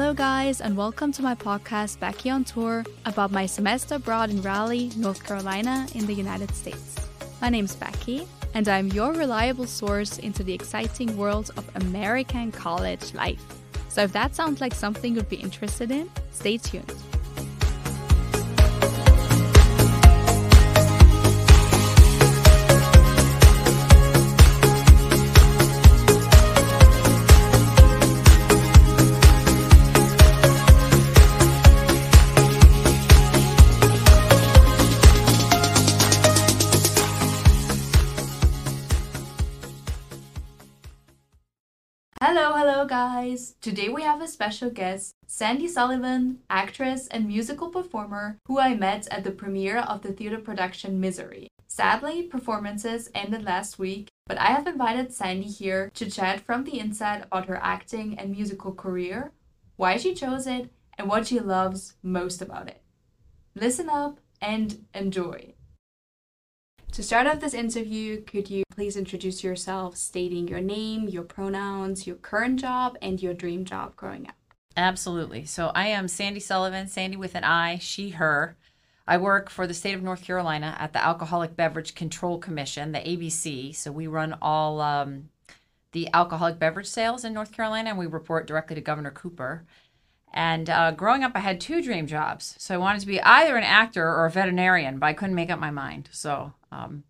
Hello, guys, and welcome to my podcast, Beccy on Tour, about my semester abroad in Raleigh, North Carolina, in the United States. My name's Beccy, and I'm your reliable source into the exciting world of American college life. So, if that sounds like something you'd be interested in, stay tuned. Hello, hello, guys! Today we have a special guest, Sandi Sullivan, actress and musical performer, who I met at the premiere of the theater production Misery. Sadly, performances ended last week, but I have invited Sandi here to chat from the inside about her acting and musical career, why she chose it, and what she loves most about it. Listen up and enjoy! To start off this interview, could you please introduce yourself, stating your name, your pronouns, your current job, and your dream job growing up? Absolutely. So I am Sandi Sullivan, Sandi with an I, she, her. I work for the state of North Carolina at the Alcoholic Beverage Control Commission, the ABC. So we run all um, the alcoholic beverage sales in North Carolina, and we report directly to Governor Cooper. And uh, growing up, I had two dream jobs. So I wanted to be either an actor or a veterinarian, but I couldn't make up my mind. So um,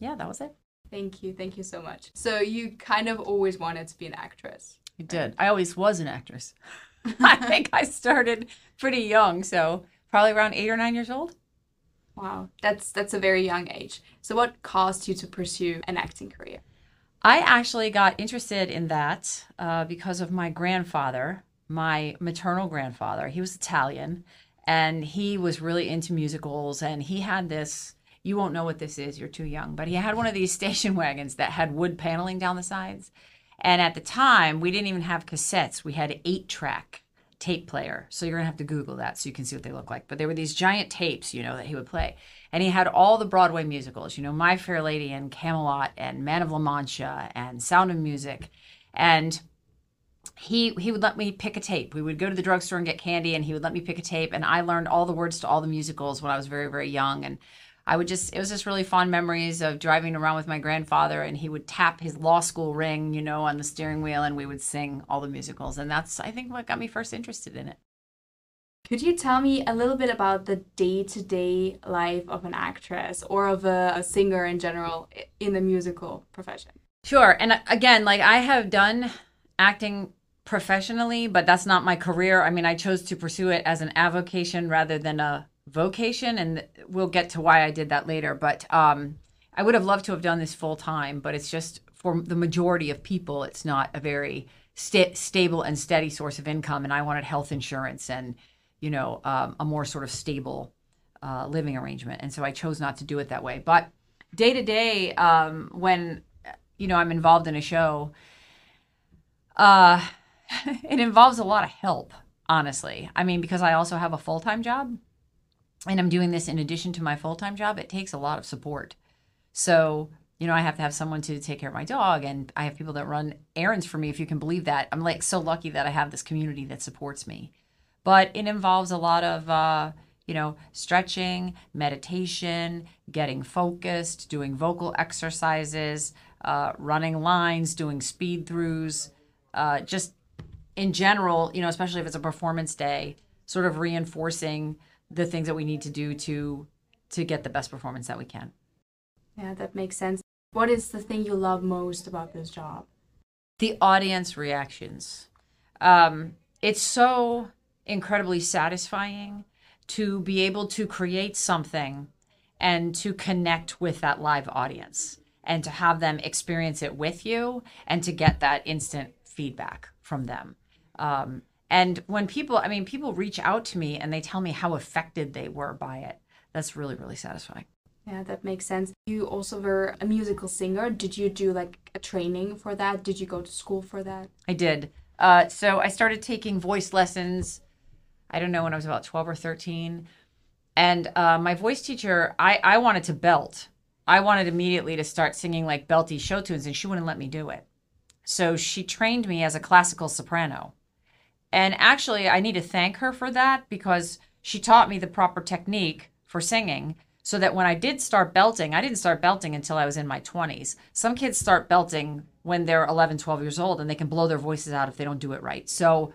yeah, that was it. Thank you. Thank you so much. So you kind of always wanted to be an actress. I did. I always was an actress. I think I started pretty young, so probably around eight or nine years old. Wow, that's that's a very young age. So what caused you to pursue an acting career? I actually got interested in that uh, because of my grandfather, my maternal grandfather. He was Italian, and he was really into musicals, and he had this you won't know what this is, you're too young, but he had one of these station wagons that had wood paneling down the sides. And at the time, we didn't even have cassettes. We had eight track tape player. So you're going to have to Google that so you can see what they look like. But there were these giant tapes, you know, that he would play. And he had all the Broadway musicals, you know, My Fair Lady and Camelot and Man of La Mancha and Sound of Music. And he he would let me pick a tape. We would go to the drugstore and get candy and he would let me pick a tape and I learned all the words to all the musicals when I was very very young and I would just, it was just really fond memories of driving around with my grandfather and he would tap his law school ring, you know, on the steering wheel and we would sing all the musicals. And that's, I think, what got me first interested in it. Could you tell me a little bit about the day to day life of an actress or of a, a, singer in general in the musical profession? Sure. And uh, again, like I have done acting professionally, but that's not my career. I mean, I chose to pursue it as an avocation rather than a vocation and we'll get to why I did that later but um, I would have loved to have done this full time but it's just for the majority of people it's not a very st- stable and steady source of income and I wanted health insurance and you know um, a more sort of stable uh, living arrangement and so I chose not to do it that way but day to day um, when you know I'm involved in a show uh, it involves a lot of help honestly I mean because I also have a full-time job and I'm doing this in addition to my full time job, it takes a lot of support. So, you know, I have to have someone to take care of my dog, and I have people that run errands for me, if you can believe that. I'm like so lucky that I have this community that supports me. But it involves a lot of, uh, you know, stretching, meditation, getting focused, doing vocal exercises, uh, running lines, doing speed throughs, uh, just in general, you know, especially if it's a performance day, sort of reinforcing the things that we need to do to to get the best performance that we can. Yeah, that makes sense. What is the thing you love most about this job? The audience reactions. Um, it's so incredibly satisfying to be able to create something and to connect with that live audience and to have them experience it with you and to get that instant feedback from them. Um, and when people, I mean, people reach out to me and they tell me how affected they were by it. That's really, really satisfying. Yeah, that makes sense. You also were a musical singer. Did you do like a training for that? Did you go to school for that? I did. Uh, so I started taking voice lessons, I don't know, when I was about 12 or 13. And uh, my voice teacher, I, I wanted to belt. I wanted immediately to start singing like belty show tunes, and she wouldn't let me do it. So she trained me as a classical soprano And actually, I need to thank her for that because she taught me the proper technique for singing so that when I did start belting, I didn't start belting until I was in my 20s. Some kids start belting when they're 11, 12 years old and they can blow their voices out if they don't do it right. So,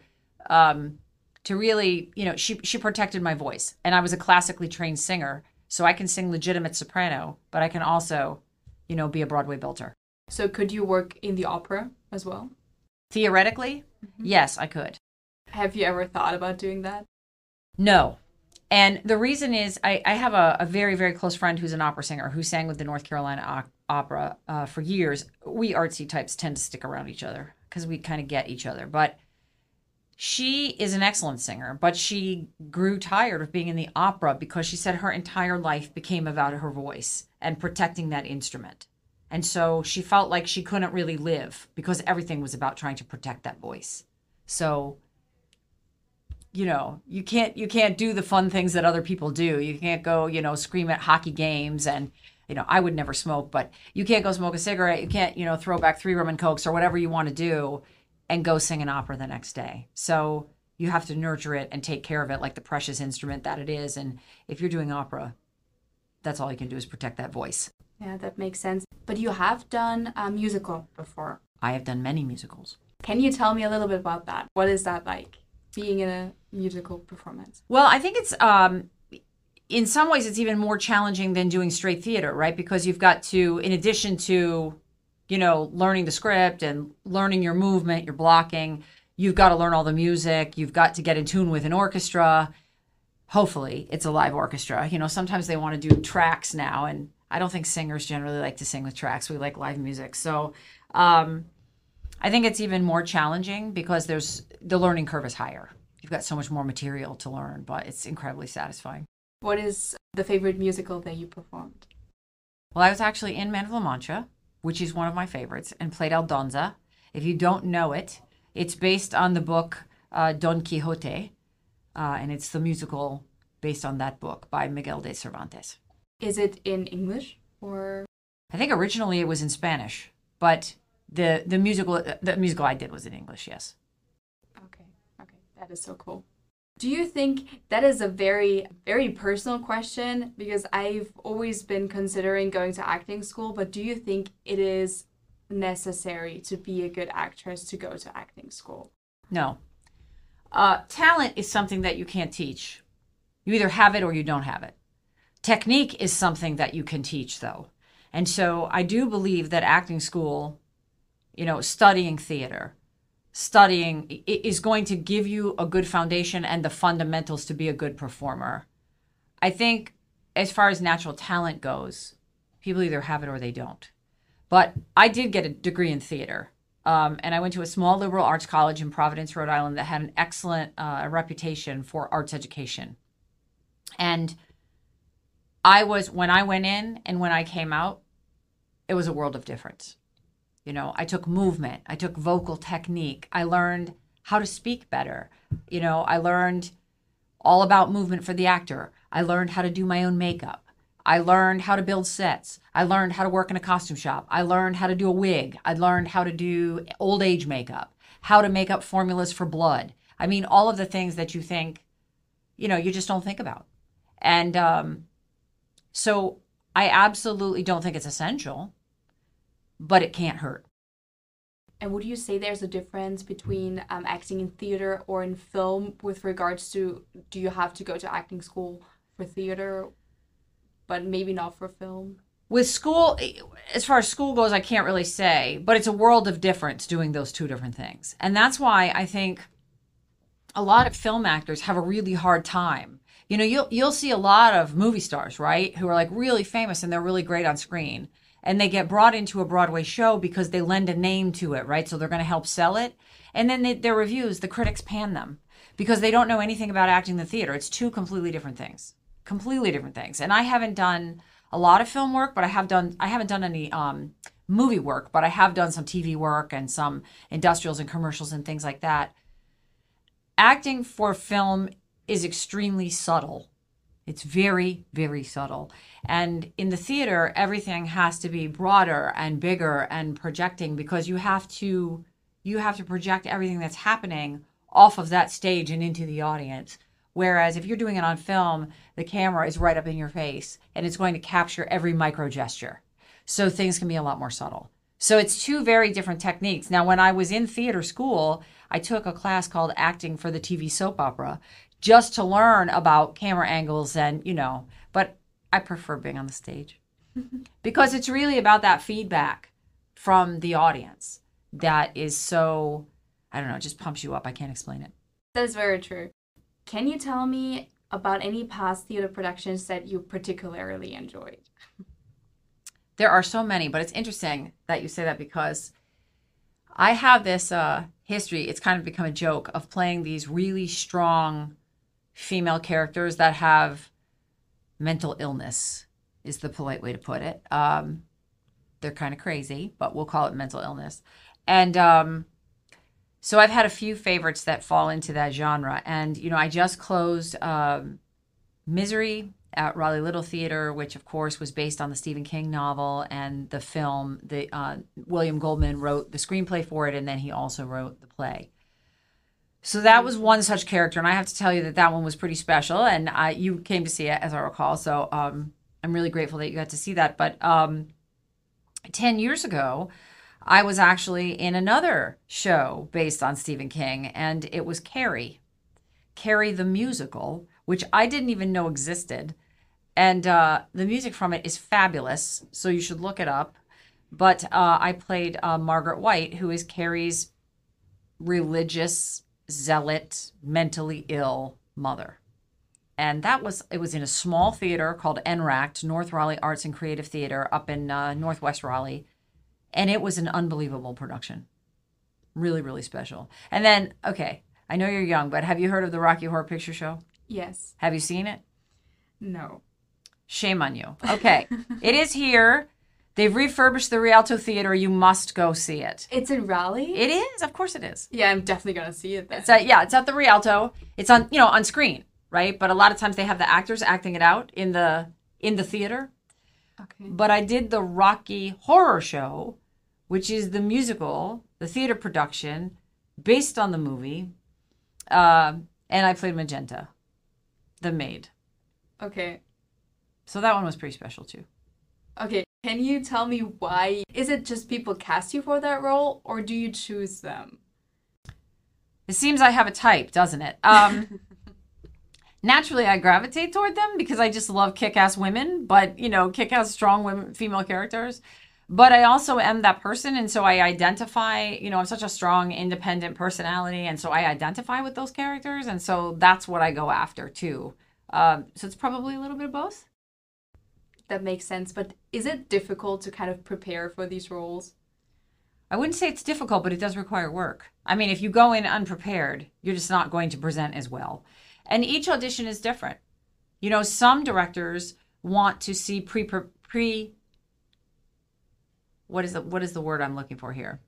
um, to really, you know, she she protected my voice, and I was a classically trained singer, so I can sing legitimate soprano, but I can also, you know, be a Broadway belter. So could you work in the opera as well? Theoretically, mm-hmm. yes, I could. Have you ever thought about doing that? No. And the reason is I, I have a, a, very, very close friend who's an opera singer who sang with the North Carolina Opera uh, for years. We artsy types tend to stick around each other because we kind of get each other. But she is an excellent singer, but she grew tired of being in the opera because she said her entire life became about her voice and protecting that instrument. And so she felt like she couldn't really live because everything was about trying to protect that voice. So you know, you can't you can't do the fun things that other people do. You can't go, you know, scream at hockey games and you know, I would never smoke, but you can't go smoke a cigarette. You can't, you know, throw back three rum and cokes or whatever you want to do and go sing an opera the next day. So you have to nurture it and take care of it like the precious instrument that it is. And if you're doing opera, that's all you can do is protect that voice. Yeah, that makes sense. But you have done a musical before. I have done many musicals. Can you tell me a little bit about that? What is that like, being in a musical performance? Well, I think it's um, in some ways it's even more challenging than doing straight theater, right? Because you've got to, in addition to you know, learning the script and learning your movement, your blocking. You've got to learn all the music. You've got to get in tune with an orchestra. Hopefully, it's a live orchestra. You know, sometimes they want to do tracks now, and I don't think singers generally like to sing with tracks. We like live music. So, um, I think it's even more challenging because there's the learning curve is higher. You've got so much more material to learn, but it's incredibly satisfying. What is the favorite musical that you performed? Well, I was actually in Man of La Mancha which is one of my favorites, and played Aldonza. If you don't know it, it's based on the book uh, Don Quixote, uh, and it's the musical based on that book by Miguel de Cervantes. Is it in English or? I think originally it was in Spanish, but the the musical the musical I did was in English. Yes. Okay. Okay, that is so cool. Do you think that is a very, very personal question? Because I've always been considering going to acting school, but do you think it is necessary to be a good actress to go to acting school? No. Uh, talent is something that you can't teach. You either have it or you don't have it. Technique is something that you can teach, though. And so I do believe that acting school, you know, studying theater, studying is going to give you a good foundation and the fundamentals to be a good performer. I think as far as natural talent goes, people either have it or they don't. But I did get a degree in theater. Um, and I went to a small liberal arts college in Providence, Rhode Island, that had an excellent uh, reputation for arts education. And I was, when I went in and when I came out, it was a world of difference. You know, I took movement, I took vocal technique, I learned how to speak better. You know, I learned all about movement for the actor. I learned how to do my own makeup. I learned how to build sets. I learned how to work in a costume shop. I learned how to do a wig. I learned how to do old age makeup, how to make up formulas for blood. I mean, all of the things that you think, you know, you just don't think about. And um, so I absolutely don't think it's essential but it can't hurt. And would you say there's a difference between um, acting in theater or in film with regards to do you have to go to acting school for theater, but maybe not for film? With school, as far as school goes, I can't really say, but it's a world of difference doing those two different things. And that's why I think a lot of film actors have a really hard time. You know, you'll you'll see a lot of movie stars, right, who are like really famous and they're really great on screen and they get brought into a Broadway show because they lend a name to it, right? So they're going to help sell it. And then they, their reviews, the critics pan them because they don't know anything about acting the theater. It's two completely different things. Completely different things. And I haven't done a lot of film work, but I have done I haven't done any um, movie work, but I have done some TV work and some industrials and commercials and things like that. Acting for film is extremely subtle it's very, very subtle. And in the theater, everything has to be broader and bigger and projecting because you have to you have to project everything that's happening off of that stage and into the audience. Whereas if you're doing it on film, the camera is right up in your face and it's going to capture every micro gesture. So things can be a lot more subtle. So it's two very different techniques. Now, when I was in theater school, I took a class called Acting for the TV Soap Opera just to learn about camera angles and, you know, but I prefer being on the stage because it's really about that feedback from the audience that is so, I don't know, just pumps you up. I can't explain it. That's very true. Can you tell me about any past theater productions that you particularly enjoyed? There are so many, but it's interesting that you say that because I have this uh, history. It's kind of become a joke of playing these really strong female characters that have mental illness, is the polite way to put it. Um, they're kind of crazy, but we'll call it mental illness. And um, so I've had a few favorites that fall into that genre. And, you know, I just closed um, Misery at Raleigh Little Theater, which of course was based on the Stephen King novel and the film. The uh, William Goldman wrote the screenplay for it, and then he also wrote the play. So that was one such character, and I have to tell you that that one was pretty special. And you came to see it, as I recall. So um, I'm really grateful that you got to see that. But um, ten years ago, I was actually in another show based on Stephen King, and it was Carrie, Carrie the musical, which I didn't even know existed. And uh, the music from it is fabulous, so you should look it up. But uh, I played uh, Margaret White, who is Carrie's religious zealot, mentally ill mother. And that was, it was in a small theater called NRACT, North Raleigh Arts and Creative Theater, up in uh, Northwest Raleigh. And it was an unbelievable production. Really, really special. And then, okay, I know you're young, but have you heard of the Rocky Horror Picture Show? Yes. Have you seen it? No. Shame on you. Okay. it is here. They've refurbished the Rialto Theater. You must go see it. It's in Raleigh? It is, of course it is. Yeah, I'm definitely gonna see it then. It's at, yeah, it's at the Rialto. It's on, you know, on screen, right? But a lot of times they have the actors acting it out in the in the theater. okay. But I did the Rocky Horror Show, which is the musical, the theater production based on the movie. Uh, and I played Magenta, the maid. Okay. So that one was pretty special too. Okay. Can you tell me why? Is it just people cast you for that role or do you choose them? It seems I have a type, doesn't it? Um, naturally, I gravitate toward them because I just love kick-ass women, but you know, kick-ass strong women, female characters. But I also am that person, and so I identify. You know, I'm such a strong, independent personality, and so I identify with those characters, and so that's what I go after too. Um, so it's probably a little bit of both. That makes sense, but is it difficult to kind of prepare for these roles? I wouldn't say it's difficult, but it does require work. I mean, if you go in unprepared, you're just not going to present as well. And each audition is different. You know, some directors want to see pre pre what is the what is the word I'm looking for here?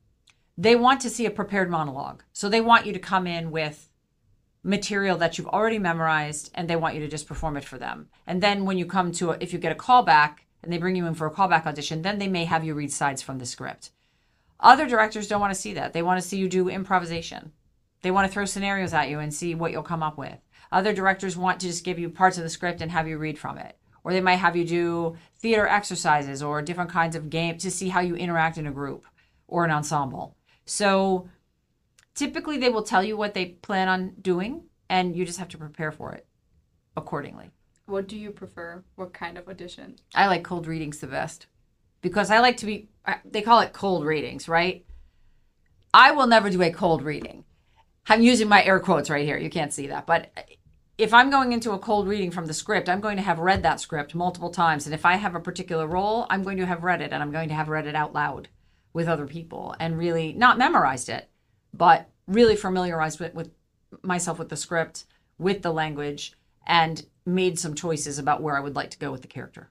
They want to see a prepared monologue. So they want you to come in with material that you've already memorized and they want you to just perform it for them. And then when you come to a, if you get a callback and they bring you in for a callback audition, then they may have you read sides from the script. Other directors don't want to see that. They want to see you do improvisation. They want to throw scenarios at you and see what you'll come up with. Other directors want to just give you parts of the script and have you read from it. Or they might have you do theater exercises or different kinds of games to see how you interact in a group or an ensemble. So typically they will tell you what they plan on doing and you just have to prepare for it accordingly. What do you prefer? What kind of audition? I like cold readings the best because I like to be, they call it cold readings, right? I will never do a cold reading. I'm using my air quotes right here. You can't see that. But if I'm going into a cold reading from the script, I'm going to have read that script multiple times. And if I have a particular role, I'm going to have read it and I'm going to have read it out loud with other people and really not memorized it, but really familiarized with, with myself with the script, with the language, and made some choices about where I would like to go with the character.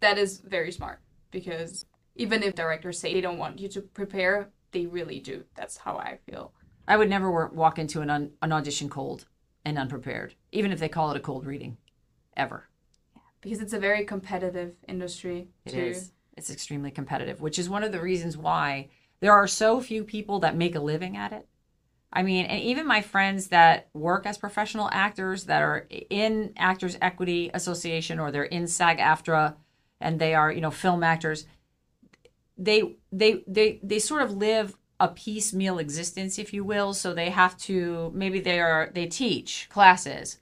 That is very smart because even if directors say they don't want you to prepare, they really do. That's how I feel. I would never walk into an, un- an audition cold and unprepared, even if they call it a cold reading, ever. Because it's a very competitive industry It too. is. It's extremely competitive, which is one of the reasons why there are so few people that make a living at it. I mean, and even my friends that work as professional actors that are in Actors Equity Association or they're in SAG-AFTRA and they are, you know, film actors, they they they they sort of live a piecemeal existence, if you will. So they have to maybe they are they teach classes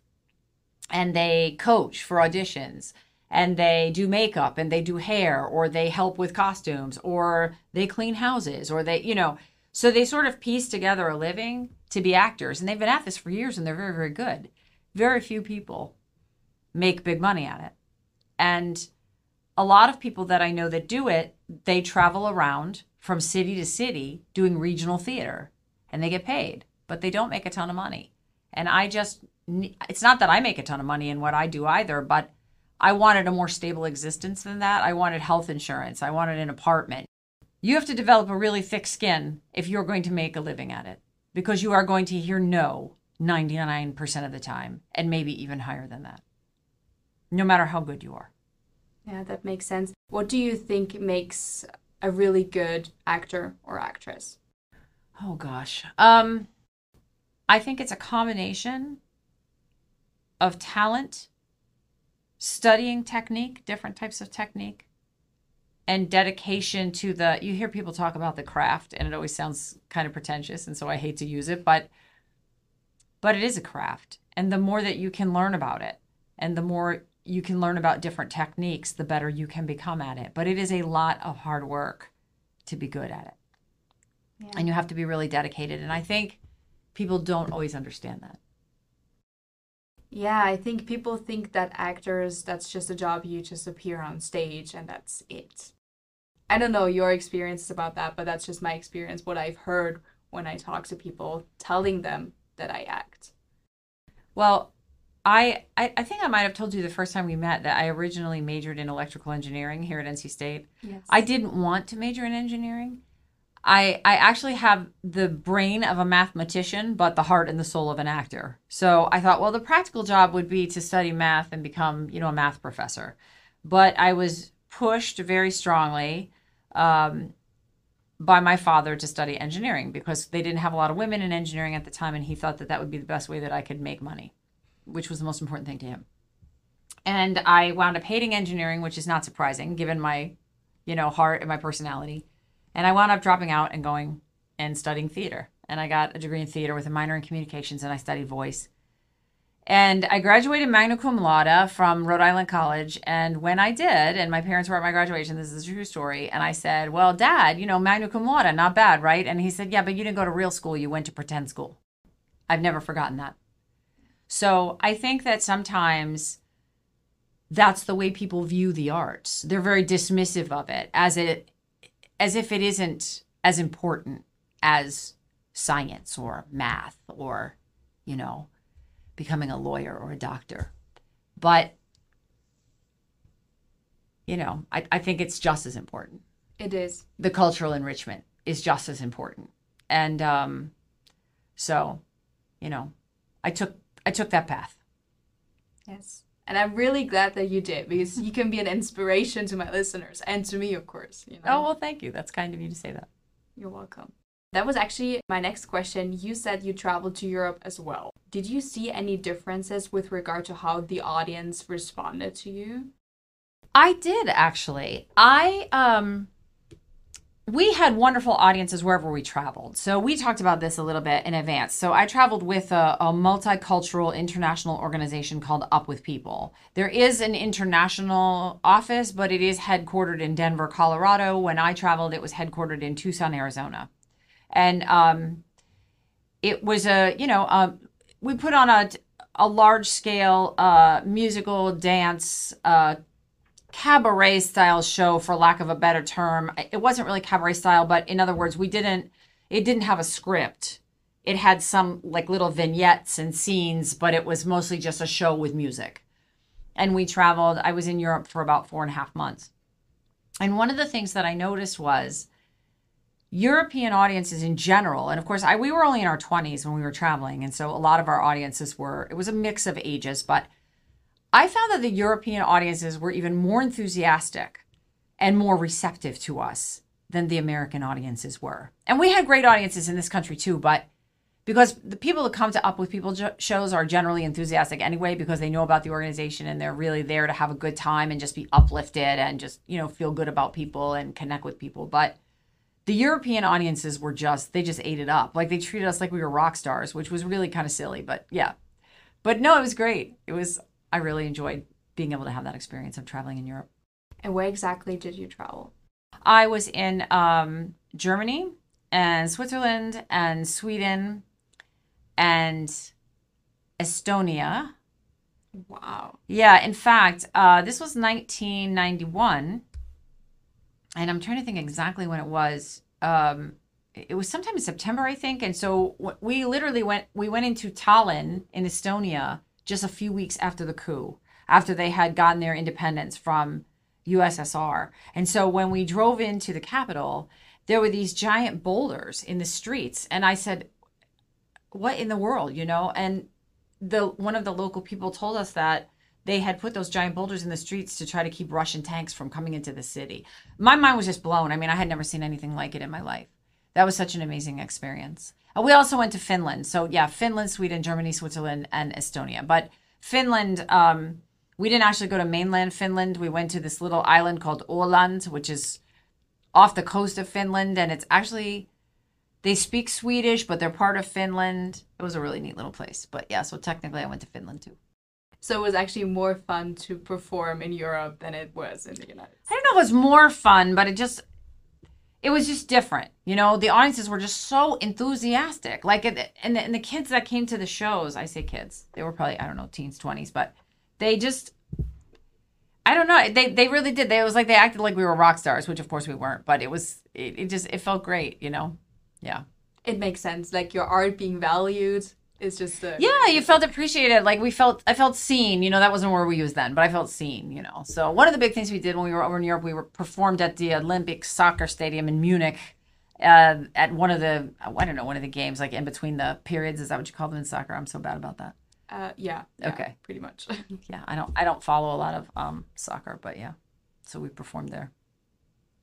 and they coach for auditions and they do makeup and they do hair or they help with costumes or they clean houses or they, you know, so they sort of piece together a living to be actors. And they've been at this for years and they're very, very good. Very few people make big money at it. And a lot of people that I know that do it, they travel around from city to city doing regional theater and they get paid, but they don't make a ton of money. And I just, it's not that I make a ton of money in what I do either, but I wanted a more stable existence than that. I wanted health insurance. I wanted an apartment. You have to develop a really thick skin if you're going to make a living at it because you are going to hear no 99% of the time and maybe even higher than that, no matter how good you are. Yeah, that makes sense. What do you think makes a really good actor or actress? Oh gosh. Um I think it's a combination of talent studying technique, different types of technique, and dedication to the you hear people talk about the craft and it always sounds kind of pretentious and so I hate to use it, but but it is a craft. And the more that you can learn about it and the more you can learn about different techniques, the better you can become at it. But it is a lot of hard work to be good at it. Yeah. And you have to be really dedicated. And I think people don't always understand that. Yeah, I think people think that actors, that's just a job you just appear on stage and that's it. I don't know your experiences about that, but that's just my experience, what I've heard when I talk to people telling them that I act. Well, I, I, I think I might have told you the first time we met that I originally majored in electrical engineering here at NC State. Yes. I didn't want to major in engineering. I I actually have the brain of a mathematician, but the heart and the soul of an actor. So I thought, well, the practical job would be to study math and become, you know, a math professor. But I was pushed very strongly um, by my father to study engineering because they didn't have a lot of women in engineering at the time, and he thought that that would be the best way that I could make money, which was the most important thing to him. And I wound up hating engineering, which is not surprising given my, you know, heart and my personality. And I wound up dropping out and going and studying theater. And I got a degree in theater with a minor in communications, and I studied voice. And I graduated magna cum laude from Rhode Island College. And when I did, and my parents were at my graduation, this is a true story. And I said, Well, dad, you know, magna cum laude, not bad, right? And he said, Yeah, but you didn't go to real school, you went to pretend school. I've never forgotten that. So I think that sometimes that's the way people view the arts. They're very dismissive of it as it as if it isn't as important as science or math or, you know, becoming a lawyer or a doctor. But, you know, I, I think it's just as important. It is. The cultural enrichment is just as important. And um, so, you know, I took I took that path. Yes. And I'm really glad that you did because you can be an inspiration to my listeners and to me, of course. You know? Oh, well, thank you. That's kind of you to say that. You're welcome. That was actually my next question. You said you traveled to Europe as well. Did you see any differences with regard to how the audience responded to you? I did actually. I um we had wonderful audiences wherever we traveled. So we talked about this a little bit in advance. So I traveled with a, a, multicultural international organization called Up with People. There is an international office, but it is headquartered in Denver, Colorado. When I traveled, it was headquartered in Tucson, Arizona, and um, it was a you know um, we put on a a large scale uh, musical dance. Uh, cabaret style show for lack of a better term. It wasn't really cabaret style but in other words we didn't it didn't have a script. It had some like little vignettes and scenes but it was mostly just a show with music. And we traveled i was in europe for about four and a half months. And one of the things that i noticed was european audiences in general and of course I, we were only in our 20s when we were traveling and so a lot of our audiences were it was a mix of ages but I found that the European audiences were even more enthusiastic and more receptive to us than the American audiences were. And we had great audiences in this country too, but because the people that come to Up with People shows are generally enthusiastic anyway because they know about the organization and they're really there to have a good time and just be uplifted and just, you know, feel good about people and connect with people. But the European audiences were just, they just ate it up. Like they treated us like we were rock stars, which was really kind of silly. But yeah. But no, it was great. It was, I really enjoyed being able to have that experience of traveling in Europe. And where exactly did you travel? I was in um, Germany and Switzerland and Sweden and Estonia. Wow. Yeah, in fact, uh, this was 1991, and I'm trying to think exactly when it was. Um, it was sometime in September, I think, and so we literally went. We went into Tallinn in Estonia just a few weeks after the coup, after they had gotten their independence from USSR, and so when we drove into the capital, there were these giant boulders in the streets, and I said, "What in the world?" You know, and the one of the local people told us that they had put those giant boulders in the streets to try to keep Russian tanks from coming into the city. My mind was just blown. I mean, I had never seen anything like it in my life. That was such an amazing experience. Uh, we also went to Finland. So yeah, Finland, Sweden, Germany, Switzerland, and Estonia. But Finland, um, we didn't actually go to mainland Finland. We went to this little island called Åland, which is off the coast of Finland, and it's actually they speak Swedish, but they're part of Finland. It was a really neat little place. But yeah, so technically I went to Finland too. So it was actually more fun to perform in Europe than it was in the United States. I don't know if it was more fun, but it just it was just different. You know, the audiences were just so enthusiastic. Like and the, and the kids that came to the shows, I say kids. They were probably I don't know, teens, 20s, but they just I don't know. They they really did. They it was like they acted like we were rock stars, which of course we weren't, but it was it, it just it felt great, you know. Yeah. It makes sense. Like your art being valued is just a Yeah, you felt appreciated. Like we felt, I felt seen. You know, that wasn't where we used then, but I felt seen. You know, so one of the big things we did when we were over in Europe, we were performed at the Olympic soccer stadium in Munich. Uh, at one of the, I don't know, one of the games, like in between the periods. Is that what you call them in soccer? I'm so bad about that. Uh, yeah, yeah, Okay. pretty much. Yeah, I don't, I don't follow a lot of um soccer, but yeah. So we performed there.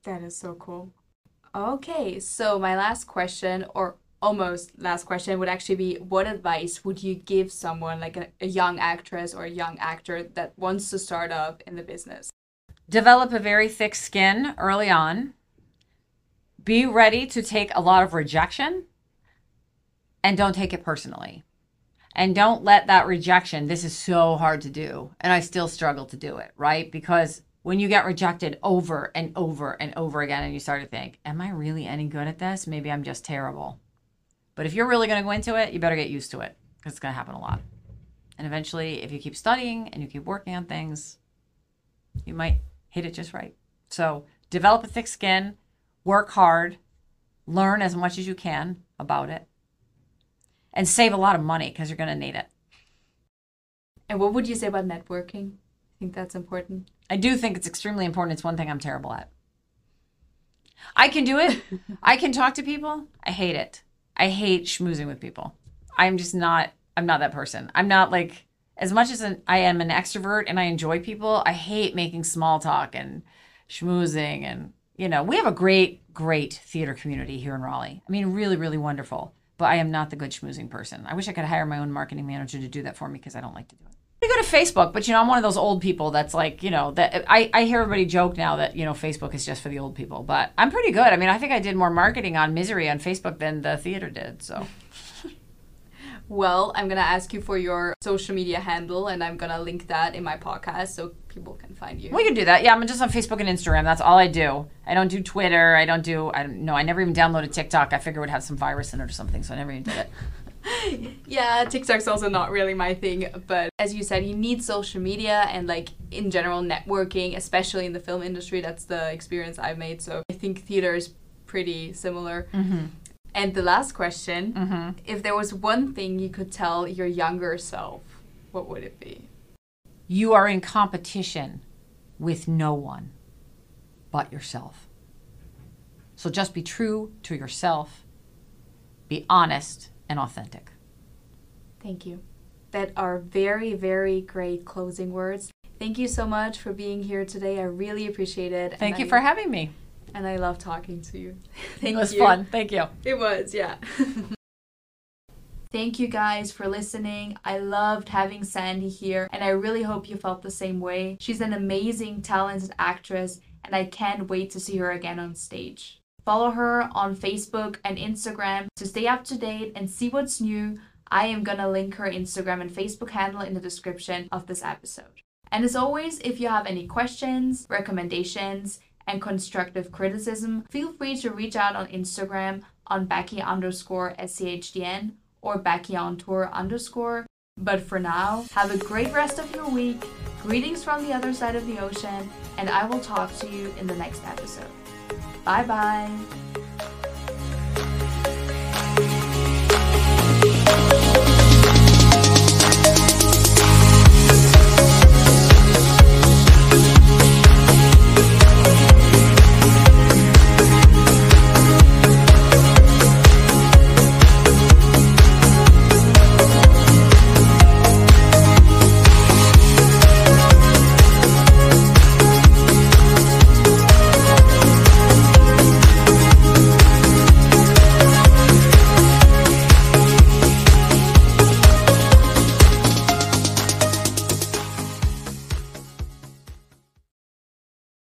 That is so cool. Okay, so my last question, or almost last question, would actually be what advice would you give someone, like a, a young actress or a young actor that wants to start up in the business? develop a very thick skin early on. Be ready to take a lot of rejection and don't take it personally. And don't let that rejection, this is so hard to do. And I still struggle to do it, right? Because when you get rejected over and over and over again, and you start to think, Am I really any good at this? Maybe I'm just terrible. But if you're really going to go into it, you better get used to it because it's going to happen a lot. And eventually, if you keep studying and you keep working on things, you might hit it just right. So develop a thick skin, work hard, learn as much as you can about it, and save a lot of money because you're going to need it. And what would you say about networking? I think that's important. I do think it's extremely important. It's one thing I'm terrible at. I can do it. I can talk to people. I hate it. I hate schmoozing with people. I'm just not. I'm not that person. I'm not like as much as an, I am an extrovert and I enjoy people. I hate making small talk and schmoozing and you know we have a great great theater community here in Raleigh. I mean really really wonderful. But I am not the good schmoozing person. I wish I could hire my own marketing manager to do that for me because I don't like to do it. I go to Facebook, but you know, I'm one of those old people that's like, you know, that I, I hear everybody joke now that, you know, Facebook is just for the old people, but I'm pretty good. I mean, I think I did more marketing on misery on Facebook than the theater did. So Well, I'm gonna ask you for your social media handle, and I'm gonna link that in my podcast so people can find you. we can do that. Yeah, I'm just on Facebook and Instagram. That's all I do. I don't do Twitter. I don't do, I don't know. I never even downloaded TikTok. I figured it would have some virus in it or something. So I never even did it. Yeah, TikTok's also not really my thing, but as you said, you need social media and like in general networking, especially in the film industry. That's the experience I've made. So I think theater is pretty similar. Mm-hmm. And the last question, Mm-hmm. if there was one thing you could tell your younger self, what would it be? You are in competition with no one but yourself. So just be true to yourself, be honest and authentic. Thank you. That are very, very great closing words. Thank you so much for being here today. I really appreciate it. Thank and you I- for having me. And I love talking to you. Thank it was you. fun. Thank you. It was, yeah. Thank you guys for listening. I loved having Sandi here, and I really hope you felt the same way. She's an amazing, talented actress, and I can't wait to see her again on stage. Follow her on Facebook and Instagram to stay up to date and see what's new. I am gonna link her Instagram and Facebook handle in the description of this episode. And as always, if you have any questions, recommendations, and constructive criticism, feel free to reach out on Instagram on Beccy underscore SCHDN or Beccy on tour underscore. But for now, have a great rest of your week. Greetings from the other side of the ocean, and I will talk to you in the next episode. Bye bye.